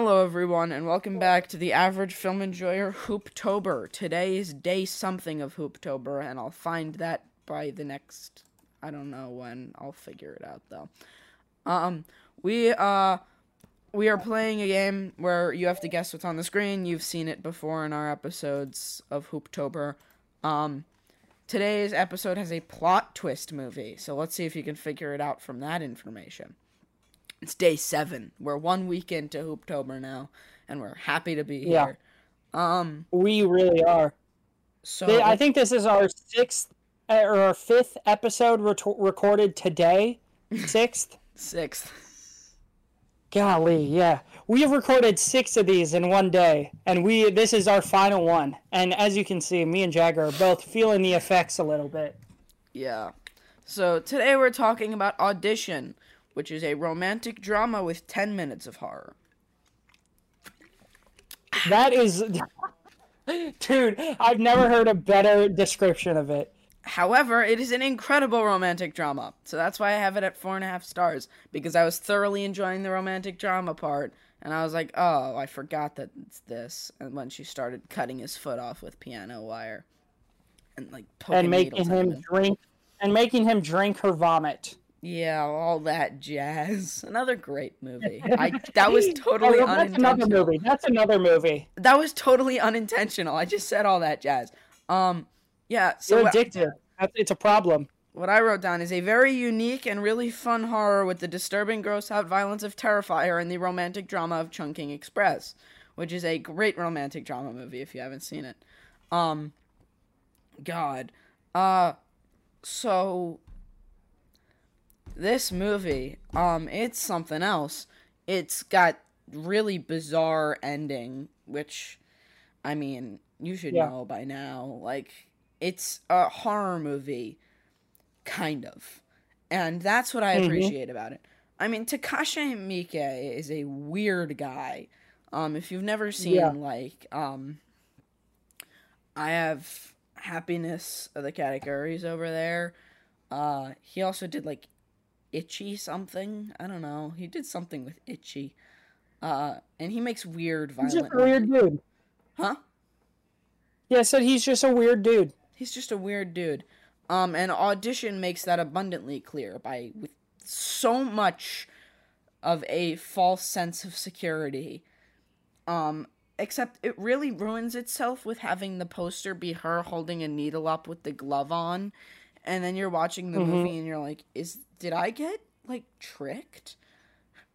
Hello, everyone, and welcome back to the Average Film Enjoyer Hooptober. Today is day something of Hooptober, and I'll find that by the next. I don't know when. I'll figure it out though. Um, we uh, we are playing a game where you have to guess what's on the screen. You've seen it before in our episodes of Hooptober. Um, today's episode has a plot twist movie, so let's see if you can figure it out from that information. It's day seven. We're one week into Hooptober now, and we're happy to be Yeah. here. Um, We really are. so Th- I think this is our sixth uh, or our fifth episode reto- recorded today. Sixth. sixth. Golly, yeah. We have recorded six of these in one day, and we this is our final one. And as you can see, me and Jagger are both feeling the effects a little bit. Yeah. So today we're talking about Audition, which is a romantic drama with 10 minutes of horror. That is, dude. I've never heard a better description of it. However, it is an incredible romantic drama. So that's why I have it at four and a half stars, because I was thoroughly enjoying the romantic drama part. And I was like, oh, I forgot that it's this. And when she started cutting his foot off with piano wire. And like poking and making needles into him him. drink and making him drink her vomit. Yeah, all that jazz. Another great movie. I that was totally Oh, that's another unintentional. movie. That's another movie. That was totally unintentional. I just said all that jazz. Um, yeah. So You're addicted. That's, it's a problem. what I wrote down is a very unique and really fun horror with the disturbing, gross-out violence of Terrifier and the romantic drama of Chungking Express, which is a great romantic drama movie if you haven't seen it. Um, God, uh, so this movie, um, it's something else. It's got really bizarre ending, which, I mean, you should Yeah. know by now. Like, it's a horror movie, kind of, and that's what I Mhm. appreciate about it. I mean, Takashi Miike is a weird guy. Um, if you've never seen Yeah. like, um, I have happiness of the Katakuris over there. Uh, he also did like Ichi something. I don't know. He did something with Ichi. Uh, and he makes weird He's violent. just a weird dude. Huh? Yeah, I said he's just a weird dude. He's just a weird dude. Um, and audition makes that abundantly clear by with so much of a false sense of security. Um, except it really ruins itself with having the poster be her holding a needle up with the glove on, and then you're watching the Mhm. movie and you're like, "Is did I get like tricked?"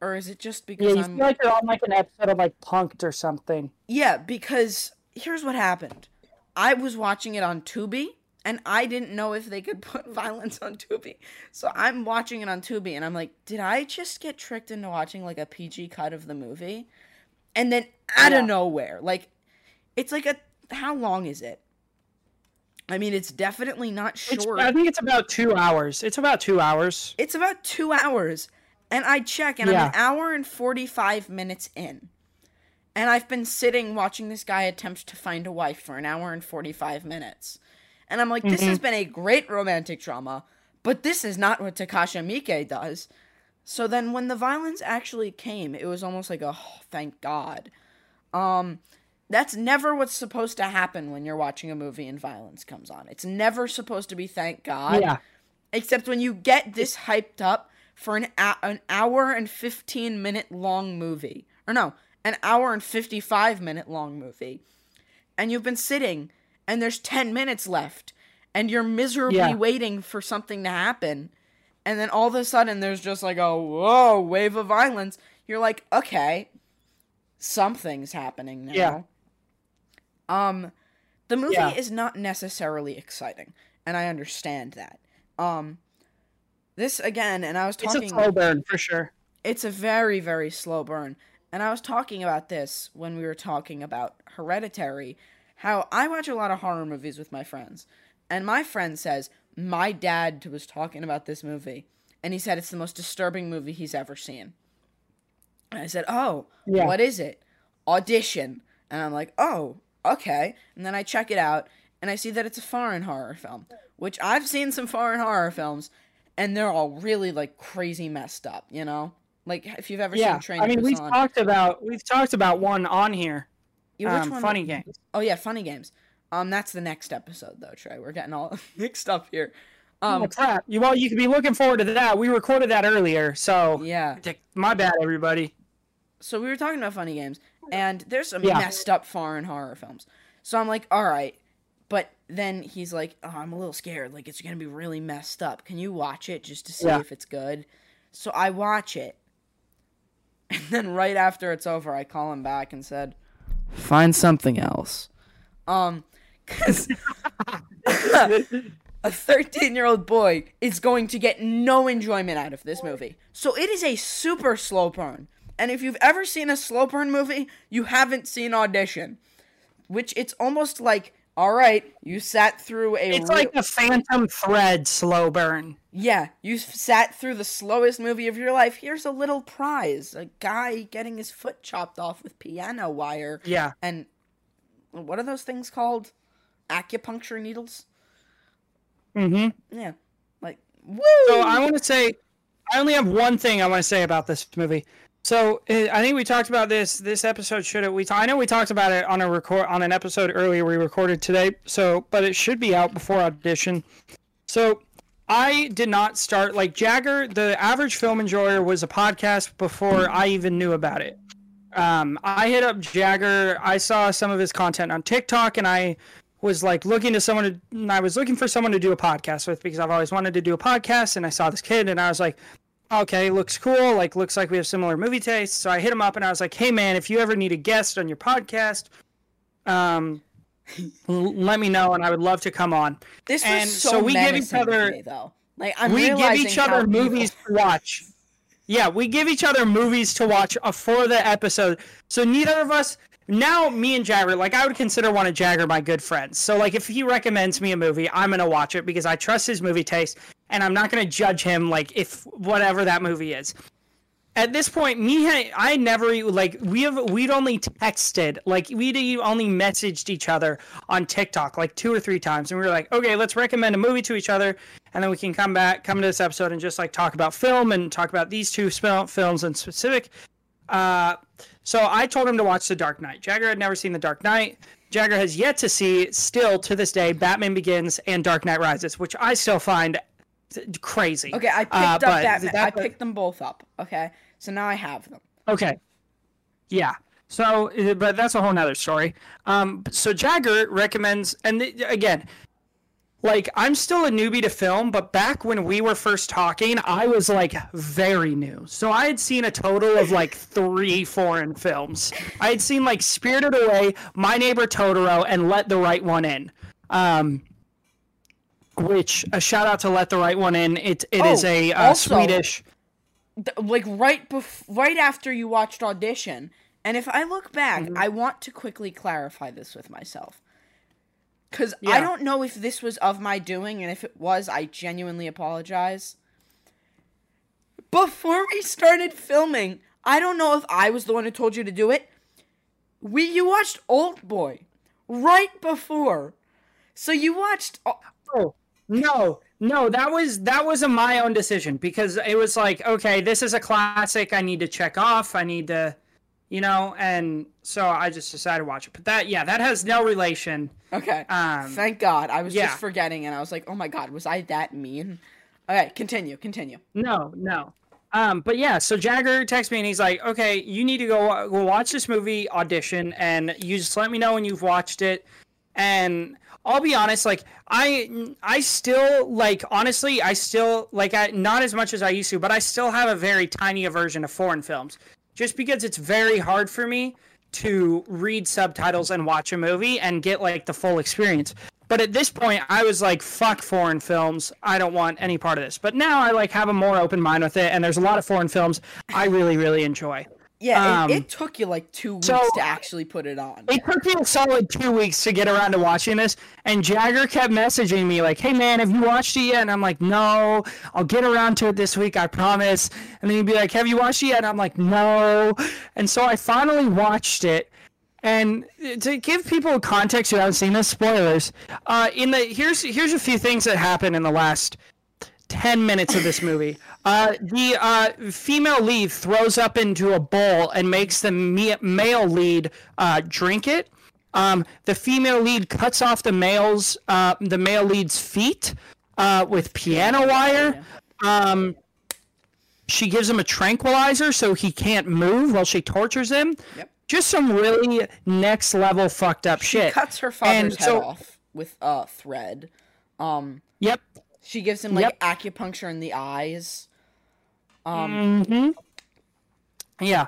Or is it just because Yeah, you I'm feel like you're on like an episode of like Punked or something. Yeah, because here's what happened. I was watching it on Tubi, and I didn't know if they could put violence on Tubi. So I'm watching it on Tubi, and I'm like, did I just get tricked into watching like a PG cut of the movie? And then out Yeah. of nowhere, like, it's like a. How long is it? I mean, it's definitely not It's, short. I think it's about two hours. It's about two hours. It's about two hours. And I check, and I'm an hour and 45 minutes in. And I've been sitting watching this guy attempt to find a wife for an hour and 45 minutes. And I'm like, this has been a great romantic drama, but this is not what Takashi Miike does. So then when the violence actually came, it was almost like, oh, thank God. Um, that's never what's supposed to happen when you're watching a movie and violence comes on. It's never supposed to be thank God Yeah. except when you get this hyped up for an an hour and 15 minute long movie or no an hour and 55 minute long movie and you've been sitting and there's 10 minutes left and you're miserably Yeah. waiting for something to happen and then all of a sudden there's just like a whoa wave of violence you're like okay something's happening now Yeah. Um the movie Yeah. is not necessarily exciting and i understand that um this again and i was talking. It's a slow burn for sure. it's a very very slow burn and i was talking about this when we were talking about hereditary how i watch a lot of horror movies with my friends and my friend says my dad was talking about this movie and he said it's the most disturbing movie he's ever seen and i said oh Yeah. what is it audition and i'm like oh okay and then i check it out and i see that it's a foreign horror film which i've seen some foreign horror films and they're all really like crazy messed up you know Like if you've ever Yeah, seen Train I mean we've Busan. talked about we've talked about one on here. Yeah, which um, one- funny games. Oh yeah, funny games. Um, that's the next episode though, Trey. We're getting all mixed up here. Um, oh crap! You well, you could be looking forward to that. We recorded that earlier, so yeah. my bad, everybody. So we were talking about funny games, and there's some Yeah. messed up foreign horror films. So I'm like, all right, but then he's like, oh, I'm a little scared. Like it's gonna be really messed up. Can you watch it just to see Yeah. if it's good? So I watch it, and then right after it's over, I call him back and said, find something else. Um, because a 13 year old boy is going to get no enjoyment out of this movie. So it is a super slow burn. And if you've ever seen a slow burn movie, you haven't seen Audition. Which it's almost like, all right, you sat through a. It's real- like a Phantom Thread slow burn. yeah, you sat through the slowest movie of your life. Here's a little prize a guy getting his foot chopped off with piano wire. Yeah, And what are those things called? Acupuncture needles? mm-hmm. Yeah. Like, woo! So I want to say, I only have one thing I want to say about this movie. So uh, I think we talked about this. This episode should have we? I know we talked about it on a record on an episode earlier we recorded today. So, but it should be out before audition. So I did not start like Jagger. The average film enjoyer was a podcast before I even knew about it. Um, I hit up Jagger. I saw some of his content on TikTok, and I was like looking to someone to. I was looking for someone to do a podcast with because I've always wanted to do a podcast, and I saw this kid, and I was like, okay, looks cool. Like, looks like we have similar movie tastes. So I hit him up, and I was like, hey man, if you ever need a guest on your podcast, um, l- let me know, and I would love to come on. This was so, so we give each other- me, though. Like I'm we give each other movies to watch. Yeah, we give each other movies to watch uh, for the episode. So neither of us now me and Jagger, like I would consider one of Jagger my good friends. So like if he recommends me a movie, I'm gonna watch it because I trust his movie taste and I'm not gonna judge him like if whatever that movie is. At this point, me I never like we have we'd only texted like we'd only messaged each other on TikTok like two or three times, and we were like, okay, let's recommend a movie to each other, and then we can come back, come to this episode, and just like talk about film and talk about these two films in specific. Uh, so I told him to watch The Dark Knight. Jagger had never seen The Dark Knight. Jagger has yet to see, still to this day, Batman Begins and Dark Knight Rises, which I still find crazy. Okay, I picked Uh, up Batman. that- I picked them both up. Okay, so now I have them. Okay. Yeah. So, uh, but that's a whole nother story. Um, so Jagger recommends, and th- again, like I'm still a newbie to film, but back when we were first talking, I was like very new. So I had seen a total of like three foreign films. I had seen like Spirited Away, My Neighbor Totoro, and Let the Right One In. Um, which a shout out to Let the Right One In. It it is Oh, a uh, also- Swedish. Th- like right bef- right after you watched audition and if i look back Mm-hmm. i want to quickly clarify this with myself because i don't know if this was of my doing and if it was i genuinely apologize before we started filming i don't know if i was the one who told you to do it we you watched old boy right before so you watched Oh no, no, that was that was a my own decision because it was like, okay, this is a classic. I need to check off. I need to, you know, and so I just decided to watch it. But that, yeah, that has no relation. okay Um, thank god i was yeah. just forgetting and i was like oh my god was i that mean okay continue continue No, no. Um, but yeah, so Jagger texts me and he's like, okay, you need to go go watch this movie audition, and you just let me know when you've watched it. And I'll be honest, like I I still like honestly, I still like I not as much as I used to, but I still have a very tiny aversion to foreign films, just because it's very hard for me to read subtitles and watch a movie and get like the full experience. But at this point, I was like, "Fuck foreign films! I don't want any part of this." But now I like have a more open mind with it, and there's a lot of foreign films I really, really enjoy. Yeah, Um, it, it took you like two weeks so- to actually put it on. It took me a solid two weeks to get around to watching this, and Jagger kept messaging me like, "Hey man, have you watched it yet?" And I'm like, "No, I'll get around to it this week, I promise." And then he'd be like, "Have you watched it yet?" And I'm like, "No." And so I finally watched it. And to give people context who haven't seen this, spoilers. Uh, in the here's here's a few things that happened in the last 10 minutes of this movie. Uh, the uh, female lead throws up into a bowl and makes the me- male lead uh, drink it. Um, the female lead cuts off the male's uh, the male lead's feet uh, with piano wire. Um, she gives him a tranquilizer so he can't move while she tortures him. Yep. Just some really next level fucked up shit. She cuts her father's And head so- off with a thread. Um, Yep. She gives him like Yep. acupuncture in the eyes. Um, hmm Yeah.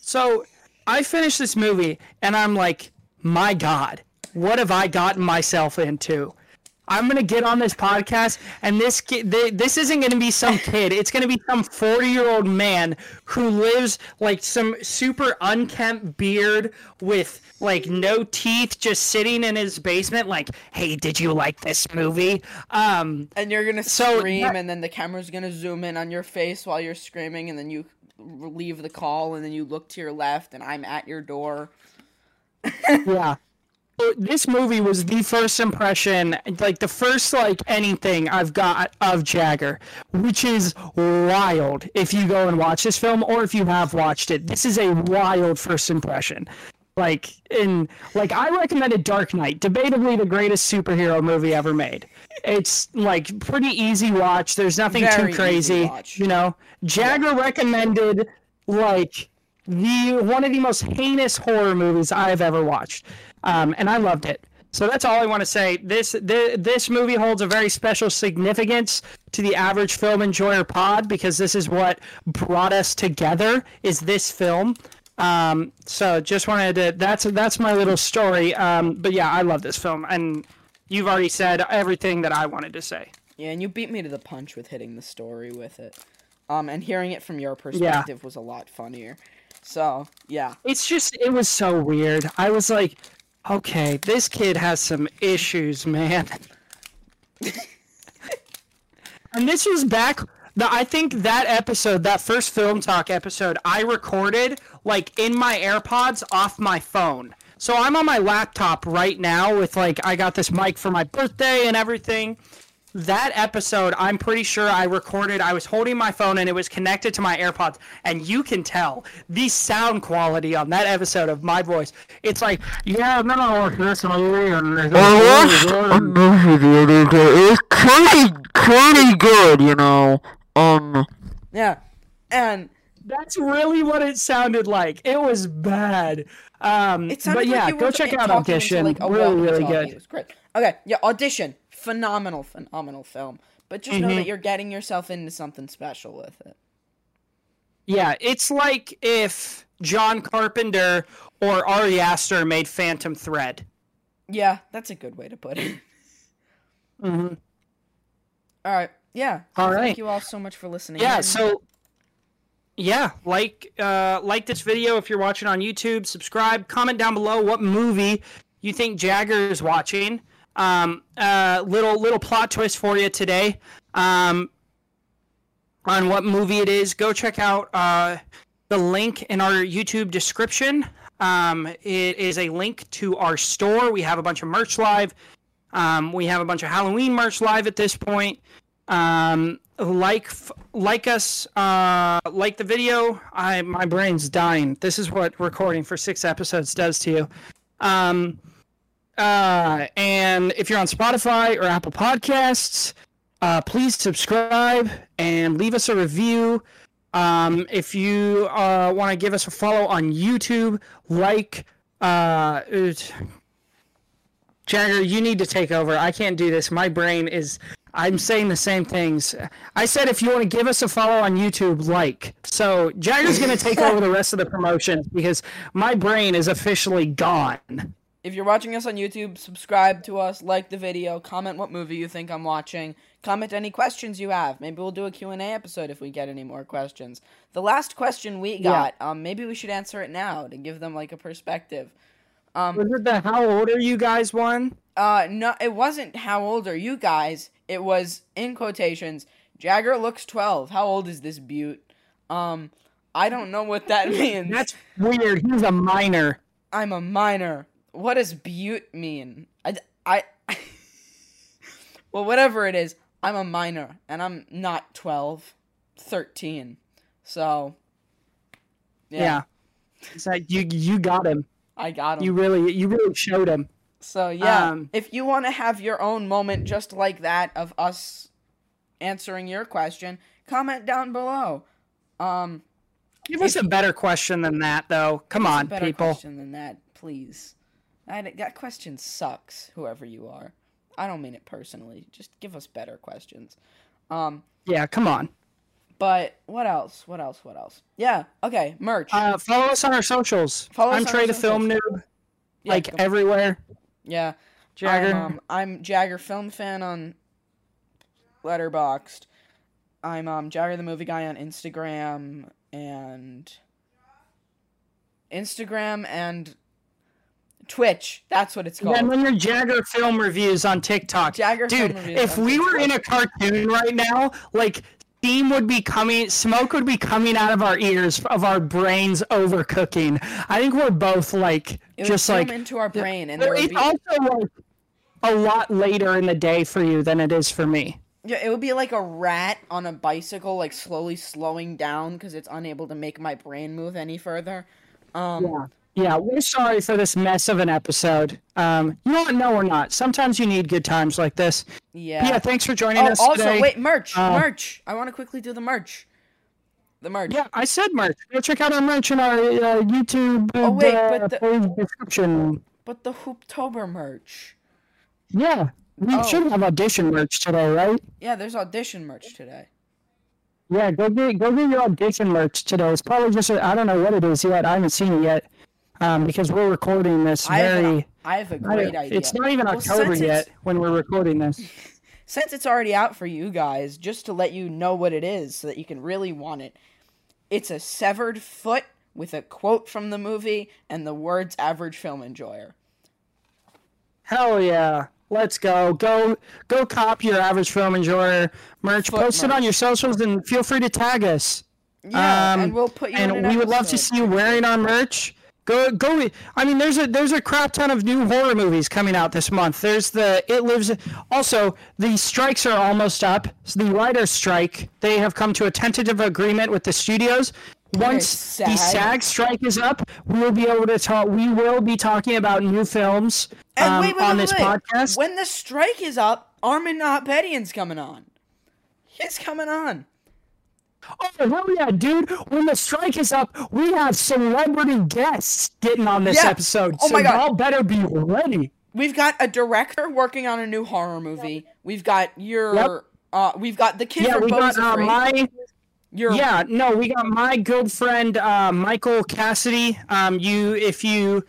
So I finished this movie and I'm like, my God, what have I gotten myself into? I'm gonna get on this podcast, and this kid, th- this isn't gonna be some kid. It's gonna be some 40 year old man who lives like some super unkempt beard with like no teeth, just sitting in his basement. Like, hey, did you like this movie? Um, and you're gonna So scream, that- and then the camera's gonna zoom in on your face while you're screaming, and then you leave the call, and then you look to your left, and I'm at your door. yeah. This movie was the first impression, like the first like anything I've got of Jagger, which is wild. If you go and watch this film, or if you have watched it, this is a wild first impression. Like in like I recommended Dark Knight, debatably the greatest superhero movie ever made. It's like pretty easy watch. There's nothing Very too crazy, you know. Jagger recommended like the one of the most heinous horror movies I've ever watched, um, and I loved it. So that's all I want to say. This th- this movie holds a very special significance to the average film enjoyer pod because this is what brought us together. Is this film? Um, so just wanted to. That's that's my little story. Um, but yeah, I love this film, and you've already said everything that I wanted to say. Yeah, and you beat me to the punch with hitting the story with it. Um, and hearing it from your perspective was a lot funnier. So yeah, it's just it was so weird. I was like, okay, this kid has some issues, man. and this was back the, I think that episode, that first film talk episode, I recorded like in my AirPods off my phone. So I'm on my laptop right now with like I got this mic for my birthday and everything. That episode, I'm pretty sure I recorded. I was holding my phone and it was connected to my AirPods, and you can tell the sound quality on that episode of my voice. It's like, yeah, no, no, this movie and I watched a movie the other day. It was pretty, pretty good, you know. Um, yeah, and That's really what it sounded like. It was bad. Um, it sounded but yeah, like you go were check talking out Audition. like, a really, really walkie-talkie. It was great. Okay, yeah, audition, phenomenal, phenomenal film. But just know Mhm. that you're getting yourself into something special with it. Yeah, it's like if John Carpenter or Ari Aster made Phantom Thread. Yeah, that's a good way to put it. Mhm. All right, yeah. All Thank right. you all so much for listening. Yeah, in. so yeah, like uh, like this video if you're watching on YouTube. Subscribe, comment down below what movie you think Jagger is watching. Um, uh, little little plot twist for you today. Um, on what movie it is, go check out uh, the link in our YouTube description. Um, it is a link to our store. We have a bunch of merch live. Um, we have a bunch of Halloween merch live at this point. Um, like like us, uh, like the video. I my brain's dying. This is what recording for six episodes does to you. Um, uh, and if you're on Spotify or Apple Podcasts, uh, please subscribe and leave us a review. Um, if you uh, want to give us a follow on YouTube, like uh, Jagger, you need to take over. I can't do this. My brain is. I'm saying the same things. I said if you want to give us a follow on YouTube, like. So Jagger's going to take over the rest of the promotions because my brain is officially gone. If you're watching us on YouTube, subscribe to us, like the video, comment what movie you think I'm watching, comment any questions you have. Maybe we'll do a Q&A episode if we get any more questions. The last question we got, um, maybe we should answer it now to give them like a perspective. Um, Was it the how old are you guys one? uh, no, it wasn't how old are you guys? It was in quotations. Jagger looks 12. How old is this Butte? Um, I don't know what that means. That's weird. He's a minor. I'm a minor. What does Butte mean? I, I, well, whatever it is, I'm a minor and I'm not 12, 13. So Yeah. It's like you you got him. I got him. You really you really showed him. So yeah, Um, if you want to have your own moment just like that of us answering your question, comment down below. Um, Give us a better question than that, though. Come on, better people. question than that, please. I, that question sucks. Whoever you are, I don't mean it personally. Just give us better questions. Um, Yeah, come on. but what else? What else? What else? Yeah. Okay. Merch. Uh, follow us on our socials. Follow us I'm Trey the Film. Noob, yeah, like everywhere. yeah. Jagger. I'm, um, I'm Jagger Film Fan on Letterboxd. I'm um Jagger the Movie Guy on Instagram and Instagram and Twitch. That's what it's called. and then your Jagger film reviews on TikTok. Jagger Dude, Film Reviews if we were in a cartoon right now, like steam would be coming, smoke would be coming out of our ears of our brains overcooking. I think we're both like it just like into our brain, and it's be also like a lot later in the day for you than it is for me. yeah, it would be like a rat on a bicycle, like slowly slowing down because it's unable to make my brain move any further. Um, Yeah. Yeah, we're sorry for this mess of an episode. Um, you know what? No, we're not. Sometimes you need good times like this. yeah. Yeah, thanks for joining Oh, us also, today. wait, merch, Uh, merch. I want to quickly do the merch. The merch. Yeah, I said merch. Go check out our merch in our uh, YouTube Oh, wait, uh, but the- description. But the Hooptober merch. Yeah, we Oh. should have audition merch today, right? Yeah, there's audition merch today. Yeah, go get go get your audition merch today. It's probably just I I don't know what it is yet. I haven't seen it yet um, because we're recording this I have, very. an, I have a I great don't- idea. It's not even Well, October yet when we're recording this. Since it's already out for you guys, just to let you know what it is so that you can really want it. It's a severed foot with a quote from the movie and the words average film enjoyer. Hell yeah. Let's go. Go go cop your average film enjoyer merch. Foot Post it on your socials and feel free to tag us. Yeah, Um, and we'll put you and an we would love to see you wearing our merch. Go go I mean there's a there's a crap ton of new horror movies coming out this month. There's the It Lives also the strikes are almost up. So the writer's strike, they have come to a tentative agreement with the studios. Once the SAG. Strike is up, we will be able to talk we will be talking about new films um, wait, wait, on wait, this podcast. When the strike is up, Armen Nahapetian's coming on. He's coming on. Oh hell yeah, dude! When the strike is up, we have celebrity guests getting on this Yeah. episode. Oh so my God. y'all better be ready. We've got a director working on a new horror movie. We've got your Yep. uh we've got the kid Yeah, we got uh, my your yeah no, we got my good friend uh, Michael Cassidy. Um, you if you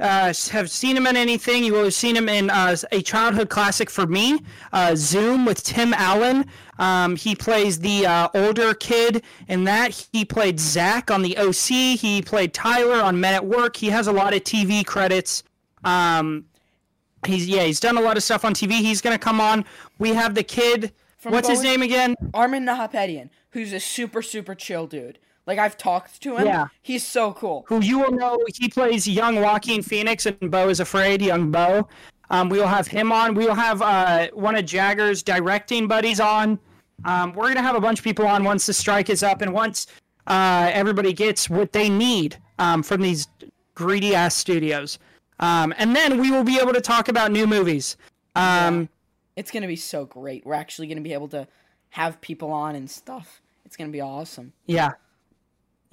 uh, have seen him in anything, you will have seen him in uh, a childhood classic for me, uh, Zoom with Tim Allen. Um, he plays the uh, older kid in that. He played Zach on the OC. He played Tyler on Men at Work. He has a lot of TV credits. Um, he's yeah, he's done a lot of stuff on TV. He's gonna come on. We have the kid. From What's his name again? Armen Nahapetian, who's a super super chill dude. Like I've talked to him. Yeah. He's so cool. who you will know he plays young Joaquin Phoenix and Beau is Afraid, young Beau. Um, we will have him on. We will have uh, one of Jagger's directing buddies on. Um, we're gonna have a bunch of people on once the strike is up and once uh, everybody gets what they need um, from these greedy ass studios. Um, and then we will be able to talk about new movies. Um, It's gonna be so great. We're actually gonna be able to have people on and stuff. It's gonna be awesome. yeah.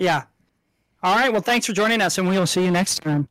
Yeah. All right. Well, thanks for joining us, and we will see you next time.